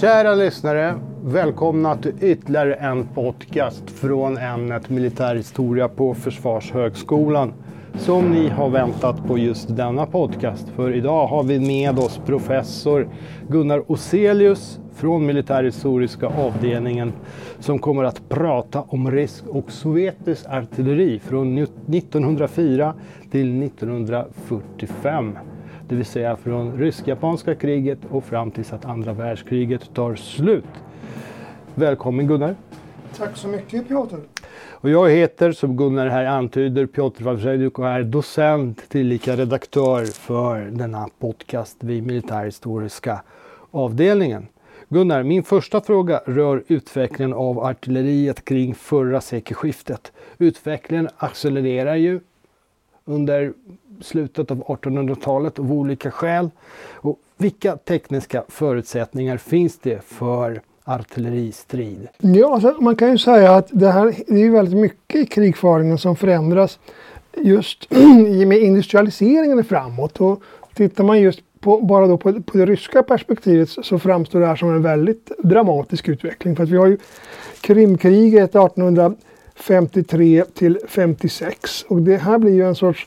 Kära lyssnare, välkomna till ytterligare en podcast från ämnet militärhistoria på Försvarshögskolan. Som ni har väntat på just denna podcast. För idag har vi med oss professor Gunnar Oselius från militärhistoriska avdelningen som kommer att prata om rysk och sovjetisk artilleri från 1904 till 1945 det vill säga från rysk-japanska kriget och fram tills att andra världskriget tar slut. Välkommen Gunnar! Tack så mycket Piotr! Och jag heter, som Gunnar här antyder, Piotr Wawrzeniuk och är docent tillika redaktör för denna podcast vid militärhistoriska avdelningen. Gunnar, min första fråga rör utvecklingen av artilleriet kring förra sekelskiftet. Utvecklingen accelererar ju under slutet av 1800-talet av olika skäl. Och vilka tekniska förutsättningar finns det för artilleristrid? Ja, man kan ju säga att det här det är väldigt mycket i krigföringen som förändras just med industrialiseringen framåt. Och tittar man just på, bara då på, på det ryska perspektivet så framstår det här som en väldigt dramatisk utveckling. För att vi har ju Krimkriget 1853 till 56 och det här blir ju en sorts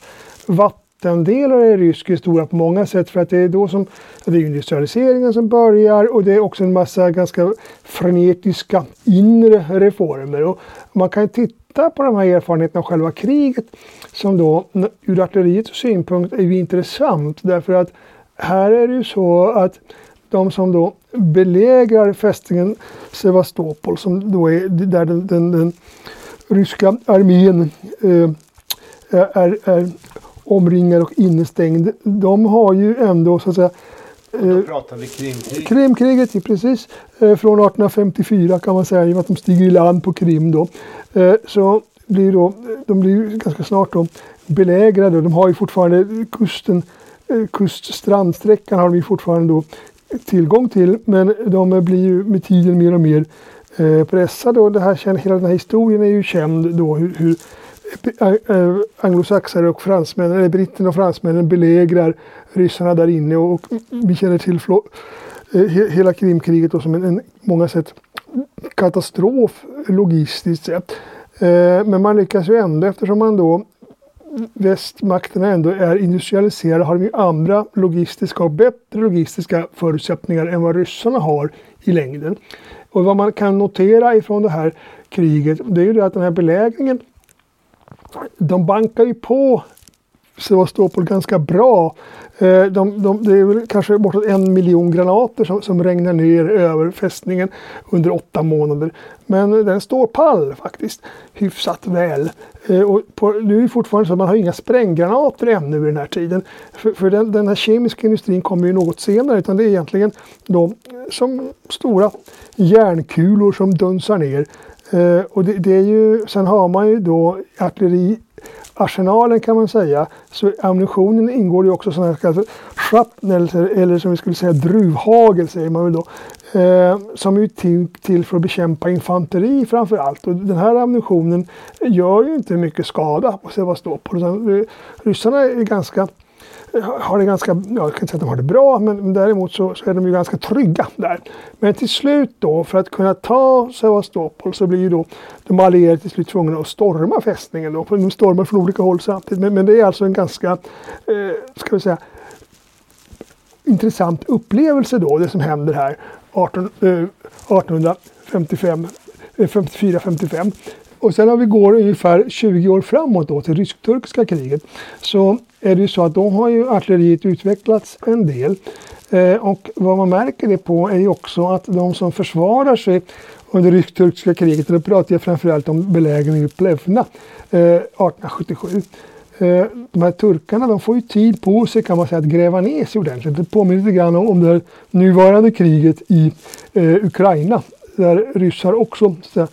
vattendelare i rysk historia på många sätt för att det är då som det är industrialiseringen som börjar och det är också en massa ganska frenetiska inre reformer. Och man kan titta på de här erfarenheterna av själva kriget som då ur artilleriets synpunkt är ju intressant därför att här är det ju så att de som då belägrar fästningen Sevastopol som då är där den, den, den ryska armén eh, är, är omringad och innestängd. De har ju ändå så att säga då eh, pratar vi Krimkriget. Krimkriget, precis. Eh, från 1854 kan man säga, i och med att de stiger i land på Krim då. Eh, så blir då, de blir ganska snart då belägrade. De har ju fortfarande kusten, kuststrandsträckan har de fortfarande då tillgång till. Men de blir ju med tiden mer och mer pressade och det här, hela den här historien är ju känd då hur, hur Eh, anglosaxare och fransmännen, eller britterna och fransmännen belägrar ryssarna där inne och vi känner till eh, hela Krimkriget som en, en många sätt katastrof logistiskt sett. Eh, men man lyckas ju ändå eftersom man då västmakterna ändå är industrialiserade har de ju andra logistiska och bättre logistiska förutsättningar än vad ryssarna har i längden. Och vad man kan notera ifrån det här kriget det är ju det att den här belägringen de bankar ju på Sevastopol ganska bra. Eh, de, de, det är väl kanske bortåt en miljon granater som, som regnar ner över fästningen under åtta månader. Men den står pall faktiskt, hyfsat väl. Eh, och på, nu är det fortfarande så att man har inga spränggranater ännu vid den här tiden. För, för den, den, här kemiska industrin kommer ju något senare utan det är egentligen de som stora järnkulor som dunsar ner Eh, och det, det, är ju, sen har man ju då artilleriarsenalen kan man säga. Så ammunitionen ingår ju också sådana här shrapnel eller som vi skulle säga druvhagel säger man väl då. Eh, som är till, till för att bekämpa infanteri framför allt. Och den här ammunitionen gör ju inte mycket skada på Sevastopol. Eh, ryssarna är ganska har det ganska, jag kan inte säga att de har det bra, men däremot så, så, är de ju ganska trygga där. Men till slut då, för att kunna ta Sevastopol så blir ju då de allierade till slut tvungna att storma fästningen då. De stormar från olika håll samtidigt. Men, men det är alltså en ganska, eh, ska vi säga, intressant upplevelse då, det som händer här 18, eh, 1855 54-55. Eh, och sen om vi går ungefär 20 år framåt då till rysk-turkiska kriget så är det ju så att då har ju artilleriet utvecklats en del. Eh, och vad man märker det på är ju också att de som försvarar sig under rysk-turkiska kriget, då pratar jag framförallt om belägringen i Plevna eh, 1877. Eh, de här turkarna de får ju tid på sig kan man säga att gräva ner sig ordentligt. Det påminner lite grann om det nuvarande kriget i eh, Ukraina där ryssar också så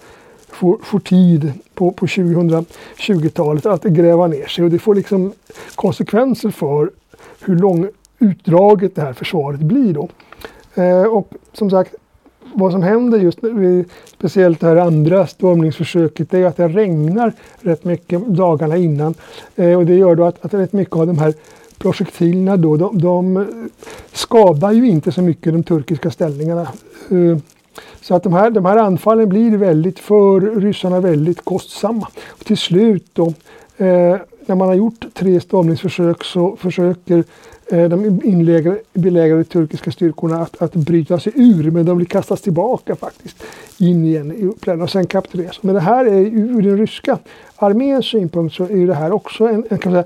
får, får tid på, på 2020-talet att gräva ner sig och det får liksom konsekvenser för hur lång utdraget det här försvaret blir då. Eh, och som sagt, vad som händer just nu, speciellt det här andra stormningsförsöket, det är att det regnar rätt mycket dagarna innan. Eh, och det gör då att, att rätt mycket av de här projektilerna då, de, de skadar ju inte så mycket de turkiska ställningarna. Eh, så att de här, de här anfallen blir väldigt, för ryssarna väldigt kostsamma. Och till slut då, eh, när man har gjort tre stormningsförsök så försöker eh, de belägrade turkiska styrkorna att, att bryta sig ur men de blir kastas tillbaka faktiskt in igen i uppläggningen och sen kapituleras. Men det här är ur den ryska arméns synpunkt så är det här också en, en kan säga,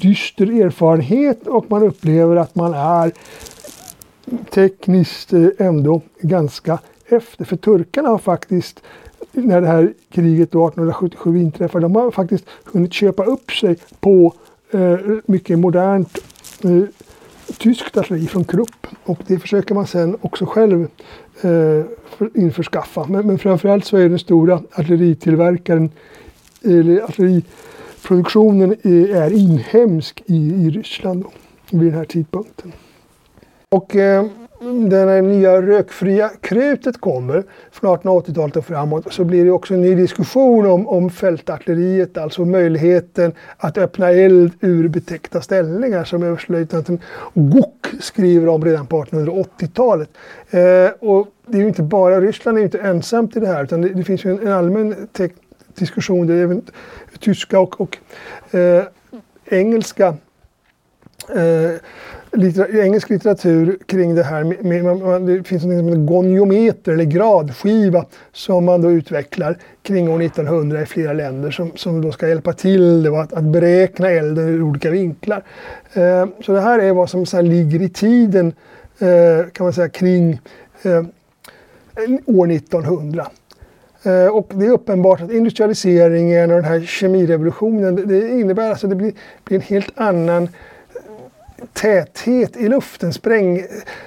dyster erfarenhet och man upplever att man är tekniskt eh, ändå ganska efter. För turkarna har faktiskt, när det här kriget 1877 inträffade, de har faktiskt hunnit köpa upp sig på eh, mycket modernt eh, tyskt artilleri från Krupp. Och det försöker man sen också själv eh, införskaffa. Men, men framförallt så är den stora artilleritillverkaren, eller artilleriproduktionen eh, är inhemsk i, i Ryssland då, vid den här tidpunkten. Och eh, det nya rökfria krutet kommer från 1880-talet och framåt så blir det också en ny diskussion om, om fältartilleriet, alltså möjligheten att öppna eld ur betäckta ställningar som överstelöjtnanten Gok skriver om redan på 1880-talet. Eh, och det är ju inte bara, Ryssland är inte ensamt i det här utan det, det finns ju en, en allmän diskussion där även tyska och, och eh, engelska eh, litter, engelsk litteratur kring det här. Med, med, det finns något som heter goniometer eller gradskiva som man då utvecklar kring år 1900 i flera länder som, som då ska hjälpa till det, att, att beräkna elden ur olika vinklar. Eh, så det här är vad som så ligger i tiden eh, kan man säga kring eh, år 1900. Eh, och det är uppenbart att industrialiseringen och den här kemirevolutionen det, innebär alltså det blir, blir en helt annan täthet i luften. Spräng,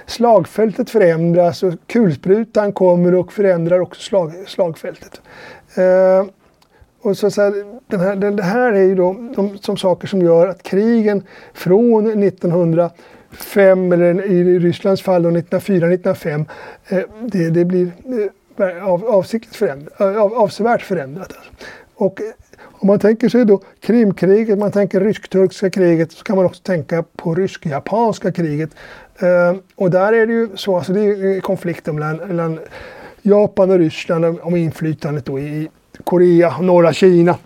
slagfältet förändras och kulsprutan kommer och förändrar också slag, slagfältet. Eh, och så, så här, den här, det här är ju då de, som saker som gör att krigen från 1905 eller i Rysslands fall 1904-1905 eh, det, det blir eh, av, avsiktligt förändrat, av, avsevärt förändrat. Alltså. Och eh, om man tänker sig då Krimkriget, man tänker rysk-turkiska kriget, så kan man också tänka på rysk-japanska kriget. Eh, och där är det ju så, alltså det är konflikten mellan, mellan Japan och Ryssland om inflytandet då i Korea och norra Kina.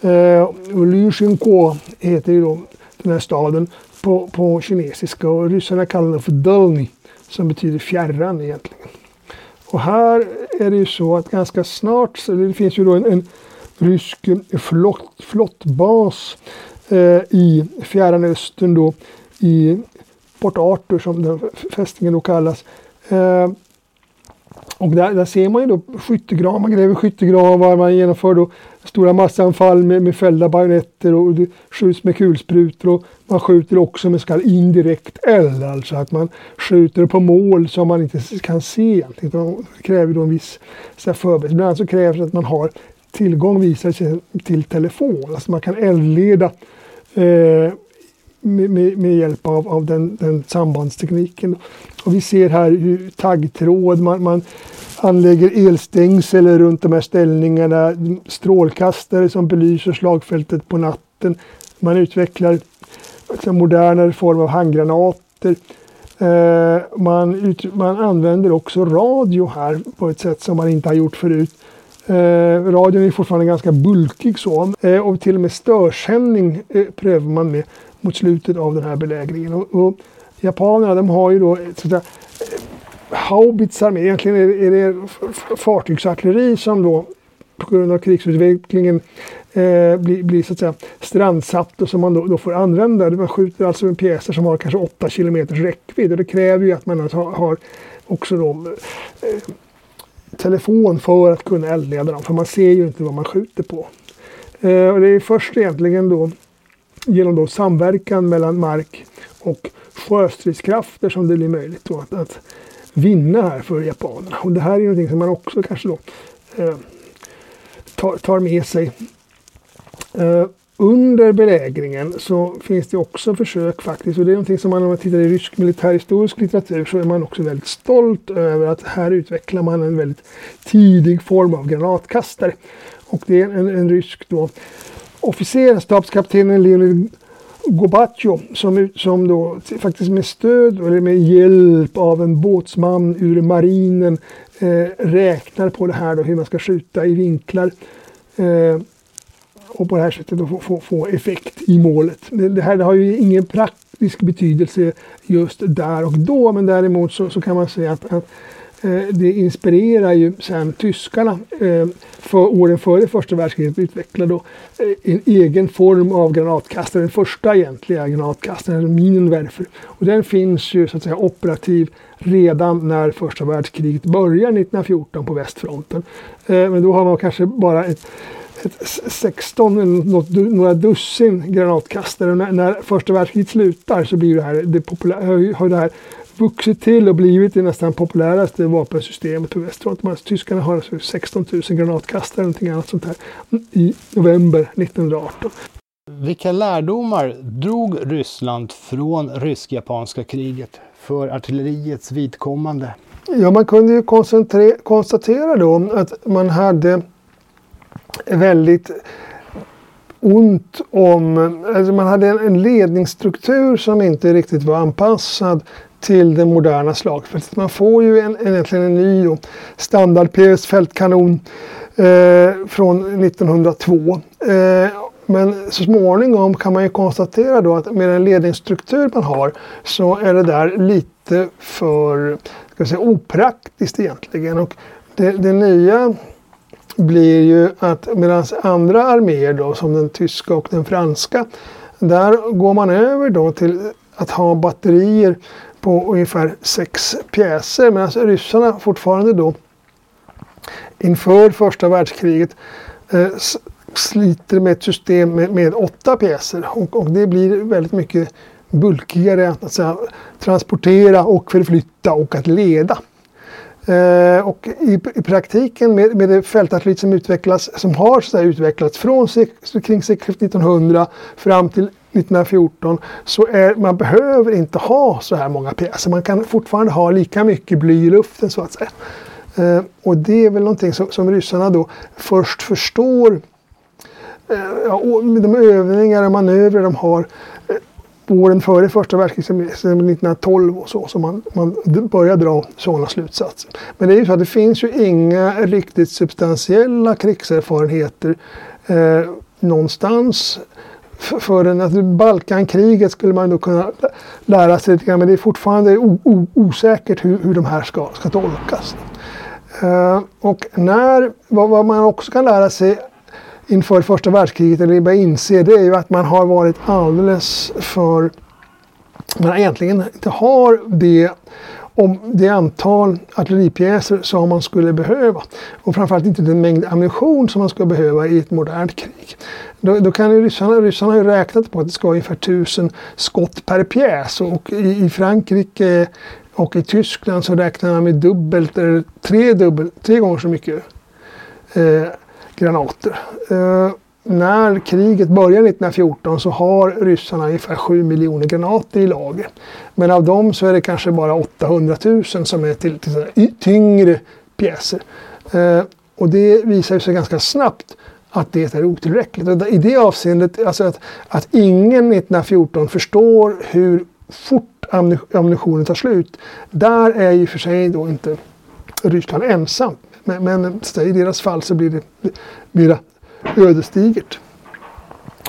Eh, Lyushinko heter ju då den här staden på, på kinesiska och ryssarna kallar den för Dolny som betyder fjärran egentligen. Och här är det ju så att ganska snart, så det finns ju då en, en rysk flott, flottbas eh, i Fjärran Östern då i Port Arthur som den fästningen då kallas. Eh, och där, där, ser man ju då skyttegravar, man gräver skyttegravar, man genomför då stora massanfall med, med fällda bajonetter och det skjuts med kulsprutor och man skjuter också med så kallad indirekt eld, alltså att man skjuter på mål som man inte kan se egentligen. Det kräver då en viss förberedelse. Bland annat så krävs det att man har tillgång visar sig till telefon. Alltså man kan eldleda eh, med, med, med, hjälp av, av den, den sambandstekniken. Och vi ser här hur taggtråd, man, man anlägger elstängsel runt de här ställningarna, strålkastare som belyser slagfältet på natten. Man utvecklar alltså, modernare form av handgranater. Eh, man, ut, man använder också radio här på ett sätt som man inte har gjort förut. Eh, radion är fortfarande ganska bulkig så. Eh, och till och med störsändning eh, prövar man med mot slutet av den här belägringen. Och, och japanerna de har ju då eh, sådär, säga, eh, haubitsar med, egentligen är, är det fartygsartilleri som då på grund av krigsutvecklingen eh, blir, blir så att säga strandsatt och som man då, då, får använda. Man skjuter alltså med pjäser som har kanske 8 kilometers räckvidd och det kräver ju att man har, har också då eh, telefon för att kunna eldleda dem. För man ser ju inte vad man skjuter på. Eh, och det är först egentligen då genom då samverkan mellan mark och sjöstridskrafter som det blir möjligt då att, att vinna här för japanerna. Och det här är någonting som man också kanske då eh, tar, tar, med sig. Eh, under belägringen så finns det också försök faktiskt, och det är någonting som man om man tittar i rysk militärhistorisk litteratur så är man också väldigt stolt över att här utvecklar man en väldigt tidig form av granatkastare. Och det är en, en rysk då officer, stabskaptenen Leonid Gobacho som, som då faktiskt med stöd eller med hjälp av en båtsman ur marinen eh, räknar på det här då, hur man ska skjuta i vinklar. Eh, och på det här sättet få, få, få effekt i målet. Det, det här det har ju ingen praktisk betydelse just där och då men däremot så, så kan man säga att, att eh, det inspirerar ju sen tyskarna eh, för åren före första världskriget att utveckla då eh, en egen form av granatkastare, den första egentliga granatkastaren, Minenwerfer. Och den finns ju så att säga operativ redan när första världskriget börjar 1914 på västfronten. Men då har man kanske bara ett, ett 16, något, några dussin granatkastare. När, när första världskriget slutar så blir det här, det populära, har det här vuxit till och blivit det nästan populäraste vapensystemet på västfronten. Tyskarna har alltså 16 000 granatkastare eller någonting annat sånt här i november 1918. Vilka lärdomar drog Ryssland från rysk-japanska kriget för artilleriets vidkommande? Ja, man kunde ju konstatera då att man hade väldigt ont om, alltså man hade en ledningsstruktur som inte riktigt var anpassad till det moderna slagfältet. Man får ju en, egentligen en ny då, standard PS fältkanon eh, från 1902. Eh, men så småningom kan man ju konstatera då att med den ledningsstruktur man har så är det där lite för ska säga, opraktiskt egentligen. Och det, det nya blir ju att medan andra arméer då som den tyska och den franska där går man över då till att ha batterier på ungefär sex pjäser medan ryssarna fortfarande då inför första världskriget eh, sliter med ett system med, med åtta pjäser och, och, det blir väldigt mycket bulkigare att, säga, transportera och förflytta och att leda. Eh, och i, i, praktiken med, med det fältartilleri som utvecklas, som har så utvecklats från kring sekelskiftet 1900 fram till 1914 så är, man behöver inte ha så här många pjäser. Man kan fortfarande ha lika mycket bly i luften så att säga. Eh, och det är väl någonting som, som ryssarna då först förstår eh, ja, med de övningar och manövrer de har eh, åren före första världskriget, 1912 och så, som man, man börjar dra sådana slutsatser. Men det är ju så att det finns ju inga riktigt substantiella krigserfarenheter eh, någonstans för alltså Balkankriget skulle man då kunna lära sig lite grann men det är fortfarande osäkert hur, hur de här ska, ska tolkas. Eh, och när, vad, vad, man också kan lära sig inför första världskriget, eller börja inse, det är ju att man har varit alldeles för... Man egentligen inte har det om det antal artilleripjäser som man skulle behöva. Och framförallt inte den mängd ammunition som man skulle behöva i ett modernt krig. Då, då kan ju ryssarna, ryssarna har ju räknat på att det ska ungefär tusen skott per pjäs och i, i Frankrike och i Tyskland så räknar man med dubbelt eller tre, dubbelt, tre gånger så mycket eh, granater. Eh, när kriget börjar 1914 så har ryssarna ungefär 7 miljoner granater i lager. Men av dem så är det kanske bara 800 000 som är till, till tyngre pjäser. Eh, och det visar sig ganska snabbt att det är otillräckligt. Och I det avseendet, alltså att, att ingen 1914 förstår hur fort ammunitionen tar slut. Där är i och för sig då inte Ryssland ensamt. Men, men i deras fall så blir det mera ödesdigert.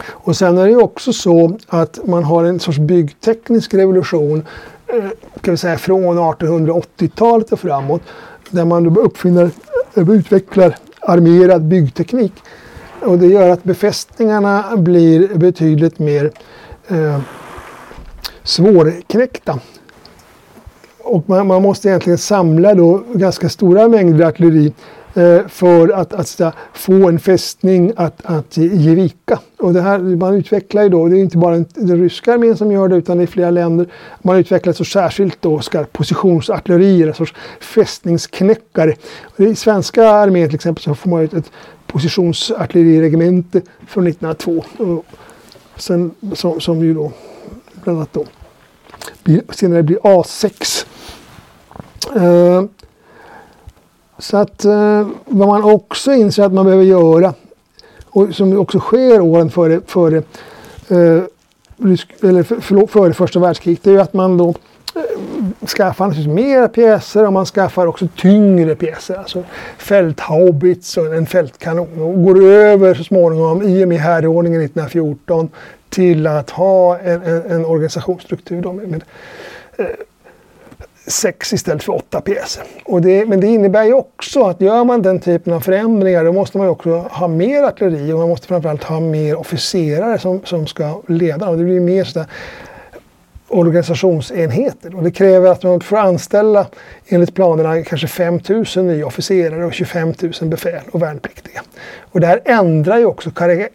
Och sen är det ju också så att man har en sorts byggteknisk revolution eh, kan vi säga från 1880-talet och framåt där man uppfinner, eh, utvecklar armerad byggteknik. Och det gör att befästningarna blir betydligt mer eh, svårknäckta. Och man, man, måste egentligen samla då ganska stora mängder artilleri eh, för att, att, att, få en fästning att, att ge vika. Och det här, man utvecklar ju då, det är inte bara den ryska armén som gör det utan det är flera länder. Man utvecklar så särskilt då skarp positionsartilleri, en sorts fästningsknäckare. I svenska armén till exempel så får man ut ett positionsartilleriregemente från 1902. Och sen, som, som ju då bland annat då senare blir A6. Eh, så att eh, vad man också inser att man behöver göra och som också sker åren före, före eh, eller för, före första världskriget, det är ju att man då skaffar mer pjäser och man skaffar också tyngre pjäser. Alltså fälthaubits och en fältkanon. Och går över så småningom, i och med härordningen 1914, till att ha en, en, en organisationsstruktur då med, med eh, sex istället för åtta pjäser. Och det, men det innebär ju också att gör man den typen av förändringar då måste man ju också ha mer artilleri och man måste framförallt ha mer officerare som, som ska leda. Och det blir mer sådär organisationsenheter. Och det kräver att man får anställa enligt planerna kanske 5 000 nya officerare och 25 000 befäl och värnpliktiga. Och det här ändrar ju också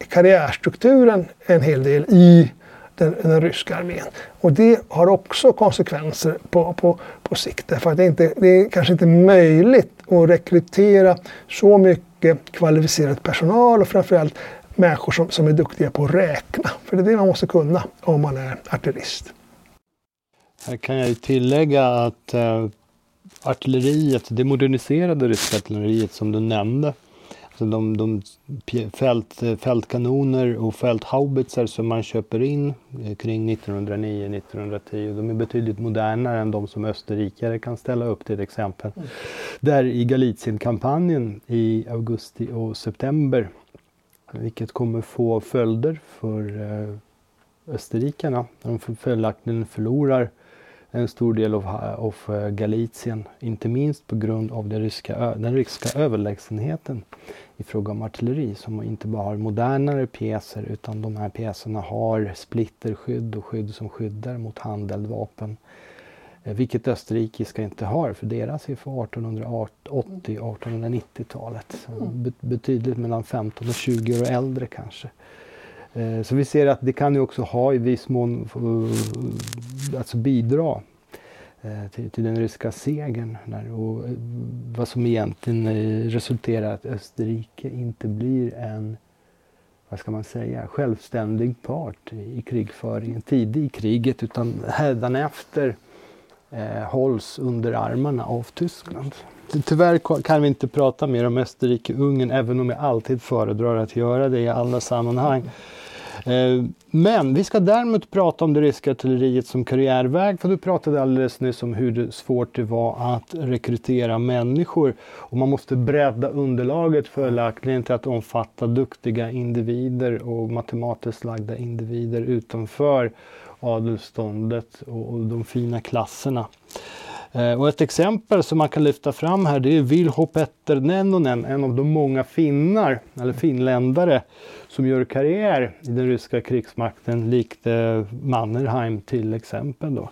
karriärstrukturen en hel del i den, den, ryska armén. Och det har också konsekvenser på, på, på sikt. Därför att det, inte, det är kanske inte möjligt att rekrytera så mycket kvalificerad personal och framförallt människor som, som är duktiga på att räkna. För det är det man måste kunna om man är artillerist. Här kan jag ju tillägga att eh, artilleriet, det moderniserade ryska artilleriet som du nämnde, de, de fält, fältkanoner och fälthaubitsar som man köper in eh, kring 1909-1910, de är betydligt modernare än de som österrikare kan ställa upp till exempel. Mm. Där i Galicienkampanjen i augusti och september, vilket kommer få följder för eh, österrikarna. De följaktligen förlorar en stor del av, av eh, Galicien, inte minst på grund av den ryska, den ryska överlägsenheten i fråga om artilleri som inte bara har modernare pjäser utan de här pjäserna har splitterskydd och skydd som skyddar mot handeldvapen. Eh, vilket österrikiska inte har för deras är från 1880 1890-talet. Betydligt mellan 15 och 20 år äldre kanske. Eh, så vi ser att det kan ju också ha i viss mån eh, alltså bidra eh, till, till den ryska segern. Där, och vad som egentligen resulterar att Österrike inte blir en vad ska man säga, självständig part i krigföringen tidigt i kriget utan hädanefter eh, hålls under armarna av Tyskland. Tyvärr kan vi inte prata mer om Österrike-Ungern även om jag alltid föredrar att göra det i alla sammanhang. Eh, men vi ska däremot prata om det ryska artilleriet som karriärväg, för du pratade alldeles nyss om hur svårt det var att rekrytera människor. Och man måste bredda underlaget följaktligen till att omfatta duktiga individer och matematiskt lagda individer utanför adelståndet och de fina klasserna. Eh, och ett exempel som man kan lyfta fram här det är Vilho Petter Nennonen, en av de många finnar, eller finländare, som gör karriär i den ryska krigsmakten likt eh, Mannerheim till exempel. Då.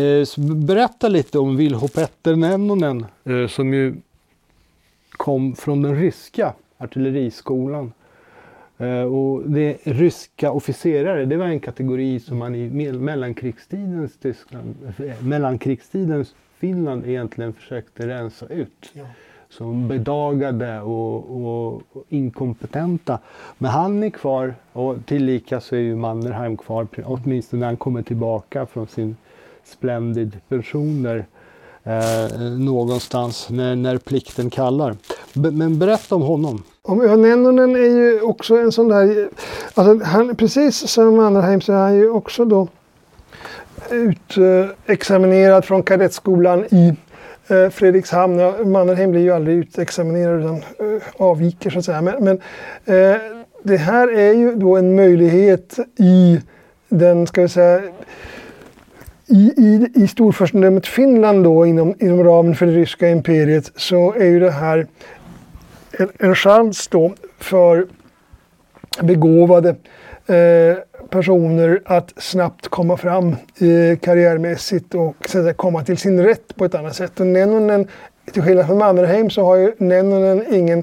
Eh, berätta lite om Vilho Petter Nennonen eh, som ju kom från den ryska artilleriskolan. Och det ryska officerare, det var en kategori som man i mellankrigstidens Tyskland, mellankrigstidens Finland egentligen försökte rensa ut. Ja. Som bedagade och, och, och, inkompetenta. Men han är kvar och tillika så är ju Mannerheim kvar, åtminstone när han kommer tillbaka från sin splendid pension där eh, någonstans när, när plikten kallar. B men berätta om honom. Om Nennonen är ju också en sån där, alltså han, precis som Mannerheim så är han ju också då utexaminerad från kadettskolan i eh, Fredrikshamn. Mannerheim blir ju aldrig utexaminerad utan eh, avviker så att säga. Men, men eh, det här är ju då en möjlighet i den, ska vi säga, i, i, i storfurstendömet Finland då inom, inom ramen för det ryska imperiet så är ju det här en, en chans då för begåvade eh, personer att snabbt komma fram eh, karriärmässigt och så komma till sin rätt på ett annat sätt. Och Nennonen, till skillnad från Mannerheim så har ju Nennonen ingen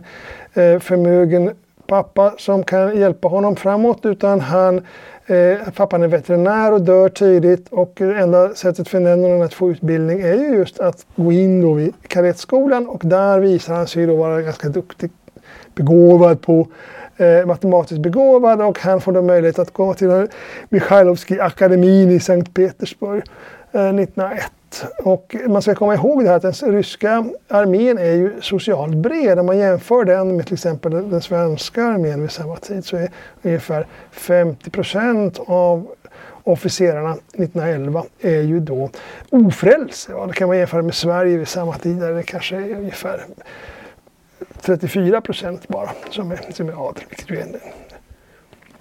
eh, förmögen pappa som kan hjälpa honom framåt utan han Eh, pappan är veterinär och dör tidigt och det enda sättet för Nennonen att få utbildning är ju just att gå in då vid kadettskolan och där visar han sig då vara ganska duktig, begåvad på eh, matematiskt begåvad och han får då möjlighet att gå till Mikhailovskij akademin i Sankt Petersburg eh, 1901. Och man ska komma ihåg det här att den ryska armén är ju socialt bred. Om man jämför den med till exempel den svenska armén vid samma tid så är ungefär 50 procent av officerarna 1911 är ju då ofrälse. Ja, det kan man jämföra med Sverige vid samma tid där det kanske är ungefär 34 procent bara som är, som är adel. Vilket ju är,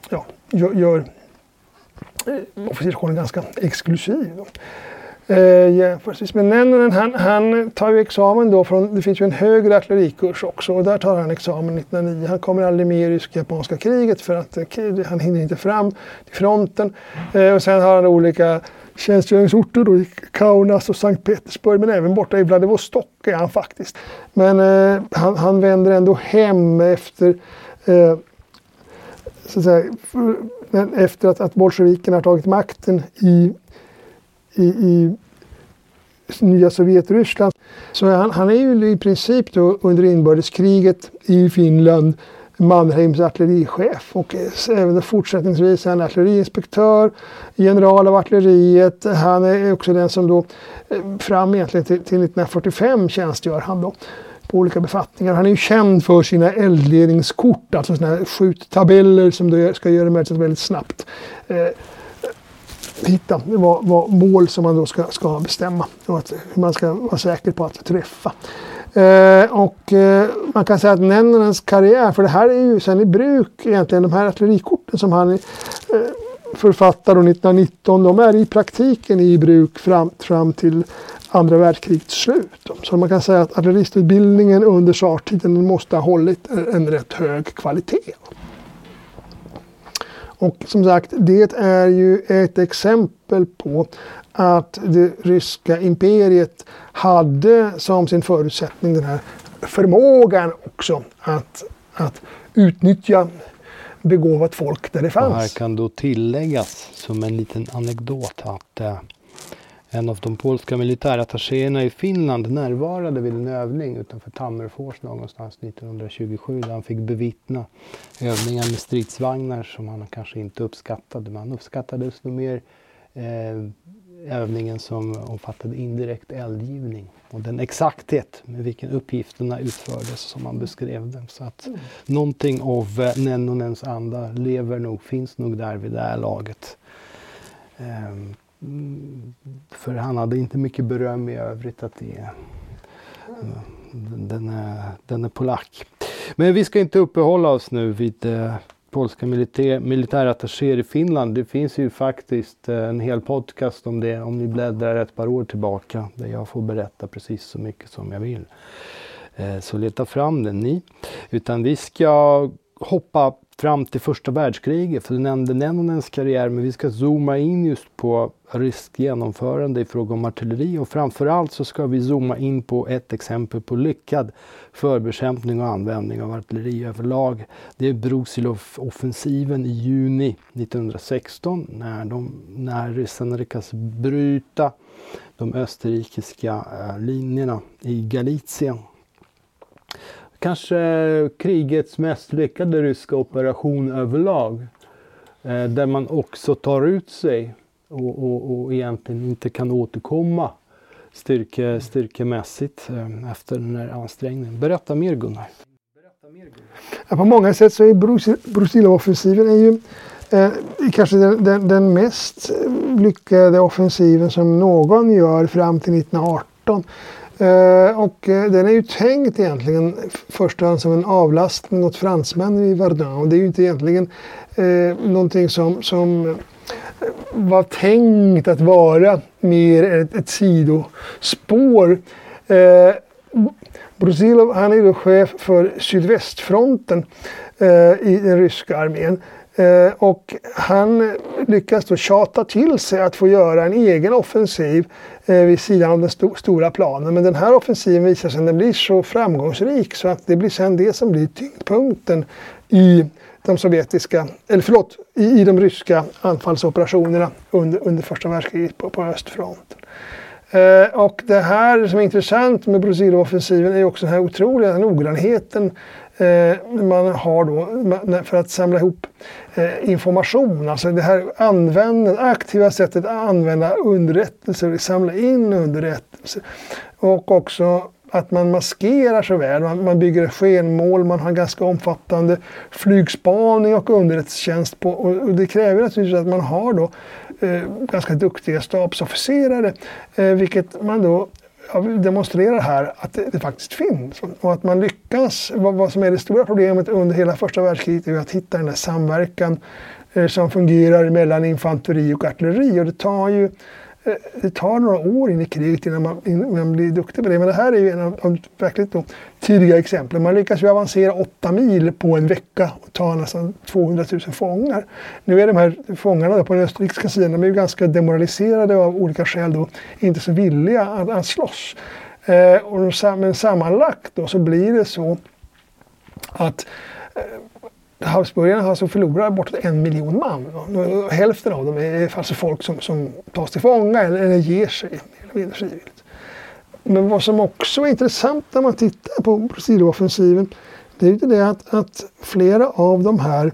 ja, gör, gör eh, officerskåren ganska exklusiv. Då. Eh, jämförelsevis med Nennonen, han, han tar ju examen då från, det finns ju en högre artillerikurs också och där tar han examen 1909. Han kommer aldrig med i rysk-japanska kriget för att eh, han hinner inte fram till fronten. Eh, och sen har han olika tjänstgöringsorter då i Kaunas och Sankt Petersburg men även borta i Vladivostok är han faktiskt. Men eh, han, han vänder ändå hem efter eh, så att säga, efter att, att bolsjevikerna har tagit makten i i, i nya Sovjetryssland. Så han, han är ju i princip då under inbördeskriget i Finland Mannheims artillerichef och eh, även fortsättningsvis är han artilleriinspektör, general av artilleriet. Han är också den som då eh, fram egentligen till, till 1945 tjänstgör han då på olika befattningar. Han är ju känd för sina eldledningskort, alltså sådana här skjuttabeller som då ska göra det möjligt att väldigt snabbt eh, hitta vad, vad mål som man då ska, ska bestämma och att man ska vara säker på att träffa. Eh, och eh, man kan säga att Nennonens karriär, för det här är ju sen i bruk egentligen, de här artillerikorten som han eh, författar 1919, de är i praktiken i bruk fram, fram till andra världskrigets slut. Så man kan säga att artilleristutbildningen under tsartiden måste ha hållit en rätt hög kvalitet. Och som sagt, det är ju ett exempel på att det ryska imperiet hade som sin förutsättning den här förmågan också att, att utnyttja begåvat folk där det fanns. Och här kan då tilläggas som en liten anekdot att eh, en av de polska militärattachéerna i Finland närvarade vid en övning utanför Tammerfors någonstans 1927 där han fick bevittna övningar med stridsvagnar som han kanske inte uppskattade. Man uppskattade desto mer eh, övningen som omfattade indirekt eldgivning och den exakthet med vilken uppgifterna utfördes som man beskrev dem. Så att mm. någonting av eh, Nennonens anda lever nog, finns nog där vid det här laget. Mm, Mm, för han hade inte mycket beröm i övrigt att det är, den, är, den är polack. Men vi ska inte uppehålla oss nu vid eh, polska militär, militärattachéer i Finland. Det finns ju faktiskt eh, en hel podcast om det om ni bläddrar ett par år tillbaka där jag får berätta precis så mycket som jag vill. Eh, så leta fram den ni. Utan vi ska hoppa fram till första världskriget, för du nämnde Nennonens karriär, men vi ska zooma in just på ryskt genomförande i fråga om artilleri och framförallt så ska vi zooma in på ett exempel på lyckad förbekämpning och användning av artilleri överlag. Det är Brusilov-offensiven i juni 1916 när, de, när ryssarna lyckas bryta de österrikiska eh, linjerna i Galicien kanske krigets mest lyckade ryska operation överlag. Eh, där man också tar ut sig och, och, och egentligen inte kan återkomma styrke, styrkemässigt eh, efter den här ansträngningen. Berätta mer Gunnar. Ja, på många sätt så är Brusilov-offensiven är ju eh, kanske den, den, den, mest lyckade offensiven som någon gör fram till 1918. Eh, och eh, den är ju tänkt egentligen först och främst som en avlastning åt fransmännen i Verdun. Och det är ju inte egentligen eh, någonting som, som eh, var tänkt att vara mer ett, ett sidospår. Eh, Brusilov han är då chef för sydvästfronten eh, i den ryska armén. Eh, och han lyckas då tjata till sig att få göra en egen offensiv eh, vid sidan av den sto stora planen. Men den här offensiven visar sig den blir så framgångsrik så att det blir sen det som blir tyngdpunkten i de sovjetiska, eller förlåt, i, i de ryska anfallsoperationerna under, under första världskriget på, på östfronten. Eh, och det här som är intressant med Brusilov-offensiven är också den här otroliga noggrannheten Eh, man har då för att samla ihop eh, information. Alltså det här användandet, aktiva sättet att använda underrättelser, samla in underrättelser. Och också att man maskerar så väl. Man, man bygger skenmål, man har ganska omfattande flygspaning och underrättelsetjänst. På, och, och det kräver naturligtvis att man har då eh, ganska duktiga stabsofficerare. Eh, vilket man då demonstrerar här att det, det, faktiskt finns och att man lyckas. Vad, vad, som är det stora problemet under hela första världskriget är att hitta den där samverkan eh, som fungerar mellan infanteri och artilleri och det tar ju det tar några år in i kriget innan man, innan man blir duktig på det. Men det här är ju en av de verkligt då, tidiga exemplen. Man lyckas ju avancera åtta mil på en vecka och ta nästan 200 000 fångar. Nu är de här fångarna på den österrikiska sidan de är ju ganska demoraliserade av olika skäl då, inte så villiga att, att slåss. Eh, och, men sammanlagt då så blir det så att eh, Habsburgarna alltså förlorar bortåt en miljon man. Hälften av dem är alltså folk som, som tas till fånga eller, eller ger sig eller frivilligt. Men vad som också är intressant när man tittar på Brasiloffensiven det är ju det att, att flera av de här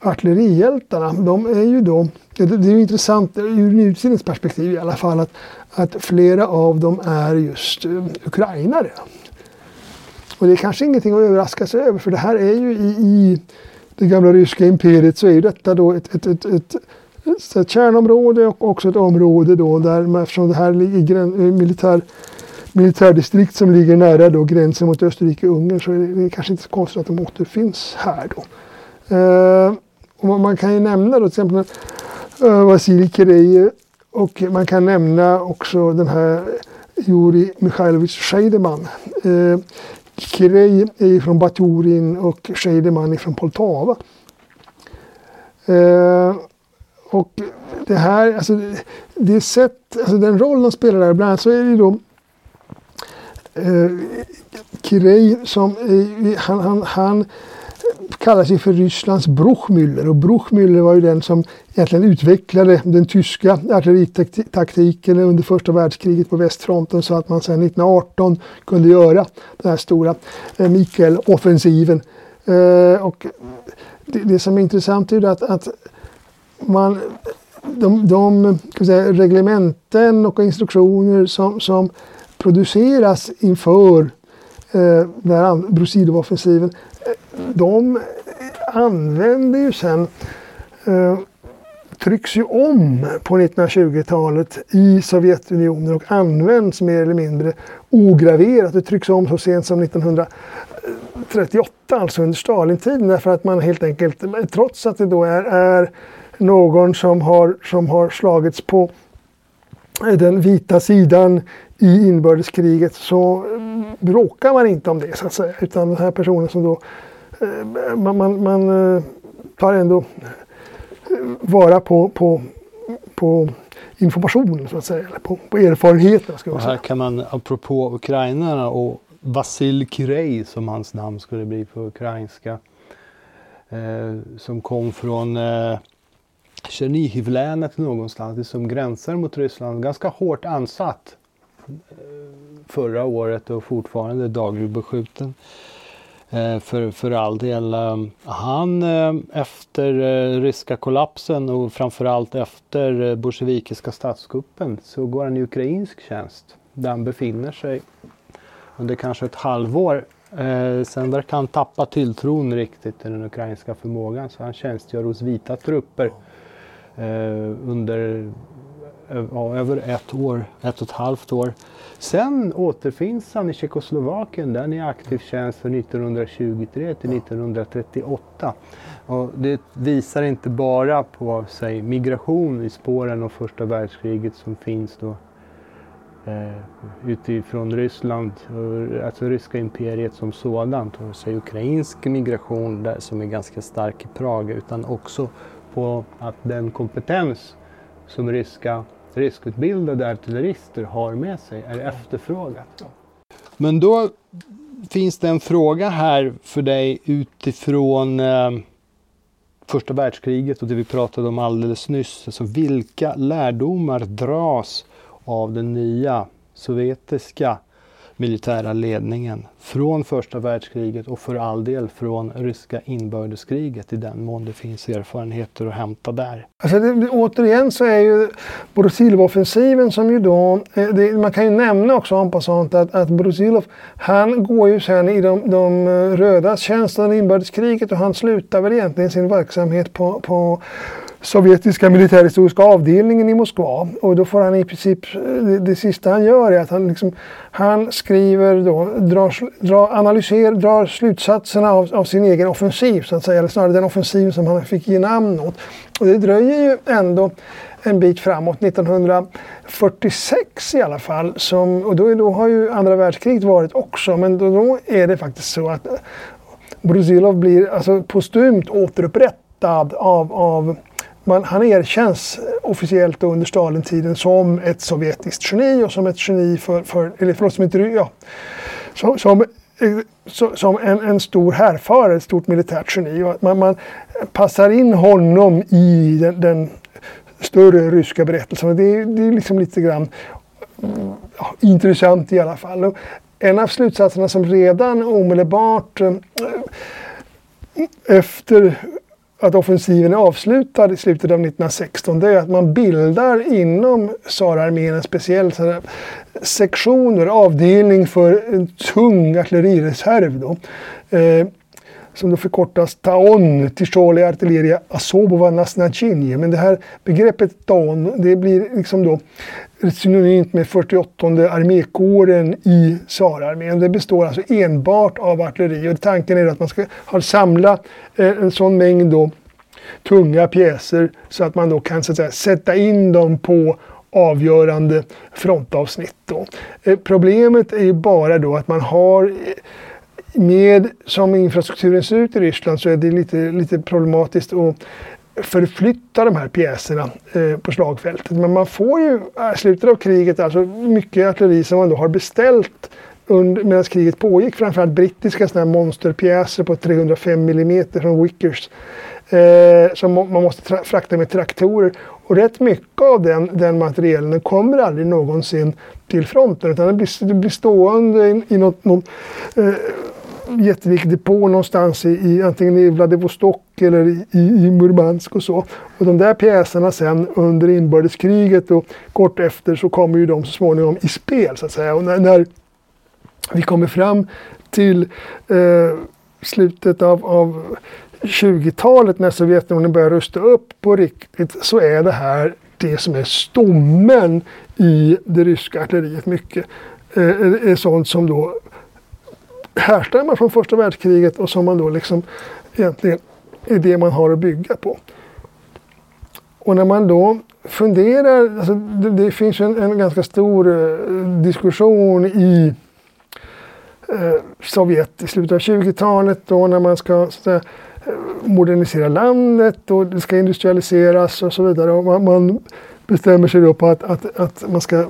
artillerihjältarna, de är ju då, det är ju intressant ur nutidens perspektiv i alla fall, att, att flera av dem är just uh, ukrainare. Och det är kanske ingenting att överraska sig över för det här är ju i, i det gamla ryska imperiet så är detta då ett, ett, ett, ett, ett kärnområde och också ett område då där eftersom det här ligger en militär militärdistrikt som ligger nära då gränsen mot Österrike-Ungern så är det kanske inte så konstigt att de återfinns här då. Eh, och man kan ju nämna då till exempel eh, Vasilij Kirejev och man kan nämna också den här Juri Mikhailovich Scheidemann. Eh, Kirej är från Baturin och Scheideman är från Poltava. Eh, och det här, alltså det sätt, alltså den roll de spelar där, bland annat så är det då eh, Kirej som, eh, han, han, han kallar sig för Rysslands Bruchmüller och Bruchmüller var ju den som egentligen utvecklade den tyska artilleritaktiken under första världskriget på västfronten så att man sedan 1918 kunde göra den här stora eh, Mikael-offensiven. Eh, och det, det, som är intressant är ju att, att man, de, de säga, reglementen och instruktioner som, som produceras inför eh, den här Brusilov-offensiven eh, de använder ju sen eh, trycks ju om på 1920-talet i Sovjetunionen och används mer eller mindre ograverat. Det trycks om så sent som 1938, alltså under Stalintiden, därför att man helt enkelt, trots att det då är, är någon som har, som har slagits på den vita sidan i inbördeskriget så bråkar man inte om det så att säga. Utan den här personen som då man, man, man eh, tar ändå eh, vara på, på, på informationen så att säga, eller på, på erfarenheten. Ska och här kan man, apropå ukrainarna och Vasil Kirej som hans namn skulle bli på ukrainska, eh, som kom från eh, Tjernihivlänet någonstans, det som gränsar mot Ryssland, ganska hårt ansatt förra året och fortfarande dagligt beskjuten. Eh, Eh, för, för all del. Eh, han eh, efter ryska kollapsen och framförallt efter bolsjevikiska statskuppen så går han i ukrainsk tjänst där han befinner sig under kanske ett halvår. sen verkar han tappa tilltron riktigt till den ukrainska förmågan så han tjänstgör hos vita trupper under över ett år, ett och ett halvt år. Sen återfinns han i Tjeckoslovakien där han är aktiv tjänst från 1923 till 1938. Och det visar inte bara på sig migration i spåren av första världskriget som finns då eh, utifrån Ryssland, eh, alltså ryska imperiet som sådant, och så ukrainsk migration där, som är ganska stark i Prag, utan också på att den kompetens som ryska riskutbildade artillerister har med sig är efterfrågat. Men då finns det en fråga här för dig utifrån eh, första världskriget och det vi pratade om alldeles nyss. Alltså vilka lärdomar dras av den nya sovjetiska militära ledningen från första världskriget och för all del från ryska inbördeskriget i den mån det finns erfarenheter att hämta där. Alltså det, återigen så är ju Brusilov-offensiven som ju då, eh, det, man kan ju nämna också om passant att, att Brusilov, han går ju sen i de, de eh, rödas tjänst under inbördeskriget och han slutar väl egentligen sin verksamhet på, på sovjetiska militärhistoriska avdelningen i Moskva. Och då får han i princip, eh, det, det sista han gör är att han, liksom, han skriver då, drar, drar, analyserar, drar slutsatserna av, av, sin egen offensiv så att säga, eller snarare den offensiv som han fick ge namn åt. Och det dröjer ju ändå en bit framåt, 1946 i alla fall. Som, och då, då har ju andra världskriget varit också, men då, då är det faktiskt så att Brusilov blir alltså postumt återupprättad av, av man, han erkänns officiellt under Stalintiden som ett sovjetiskt geni och som ett geni för, för eller förlåt, som ett, ja, som, som, som en, en stor härförare, ett stort militärt geni. Och man, man passar in honom i den, den större ryska berättelsen. Det, det är liksom lite grann ja, intressant i alla fall. Och en av slutsatserna som redan omedelbart eh, efter att offensiven är avslutad i slutet av 1916 det är att man bildar inom tsararmén en speciell sektioner, avdelning för en tung artillerireserv. Då. Eh, som då förkortas TAON, Tisholi Artilleria Asobova Nasnachinje. Men det här begreppet TAON, det blir liksom då synonymt med 48 armékåren i tsararmén. Det består alltså enbart av artilleri och tanken är att man ska samla eh, en sån mängd då, tunga pjäser så att man då kan så att säga, sätta in dem på avgörande frontavsnitt. Då. Eh, problemet är ju bara då att man har eh, med som infrastrukturen ser ut i Ryssland så är det lite, lite problematiskt att förflytta de här pjäserna eh, på slagfältet. Men man får ju eh, i slutet av kriget alltså mycket artilleri som man då har beställt under, medan kriget pågick. Framförallt brittiska såna här monsterpjäser på 305 mm från Wickers. Eh, som man måste frakta med traktorer. Och rätt mycket av den, den materielen kommer aldrig någonsin till fronten utan den blir, den blir stående i, i något, något eh, jätteviktig depå någonstans i, i antingen i Vladivostok eller i, i, Murmansk och så. Och de där pjäserna sen under inbördeskriget och kort efter så kommer ju de så småningom i spel så att säga. Och när, när vi kommer fram till eh, slutet av, av 20-talet när Sovjetunionen börjar rusta upp på riktigt så är det här det som är stommen i det ryska artilleriet mycket. Eh, är sånt som då härstammar från första världskriget och som man då liksom egentligen är det man har att bygga på. Och när man då funderar, alltså det, det finns en, en, ganska stor eh, diskussion i eh, Sovjet i slutet av 20-talet då när man ska säga, eh, modernisera landet och det ska industrialiseras och så vidare. Och man, man bestämmer sig då på att, att, att man ska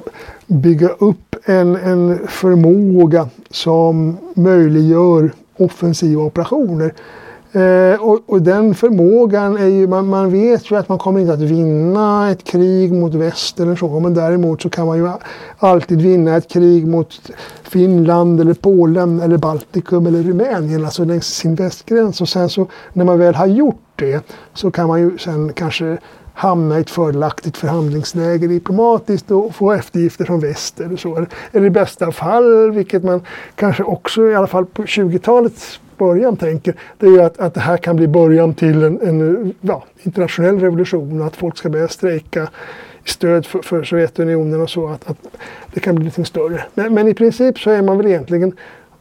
bygga upp en, en förmåga som möjliggör offensiva operationer. Eh, och, och, den förmågan är ju, man, man, vet ju att man kommer inte att vinna ett krig mot väst eller så, men däremot så kan man ju alltid vinna ett krig mot Finland eller Polen eller Baltikum eller Rumänien, alltså längs sin västgräns. Och sen så när man väl har gjort det så kan man ju sen kanske hamna i ett fördelaktigt förhandlingsläge diplomatiskt och få eftergifter från väst eller så. Eller i bästa fall, vilket man kanske också i alla fall på 20-talets början tänker, det är ju att, att det här kan bli början till en, en ja, internationell revolution, att folk ska börja strejka i stöd för, för Sovjetunionen och så, att, att det kan bli lite större. Men, men i princip så är man väl egentligen,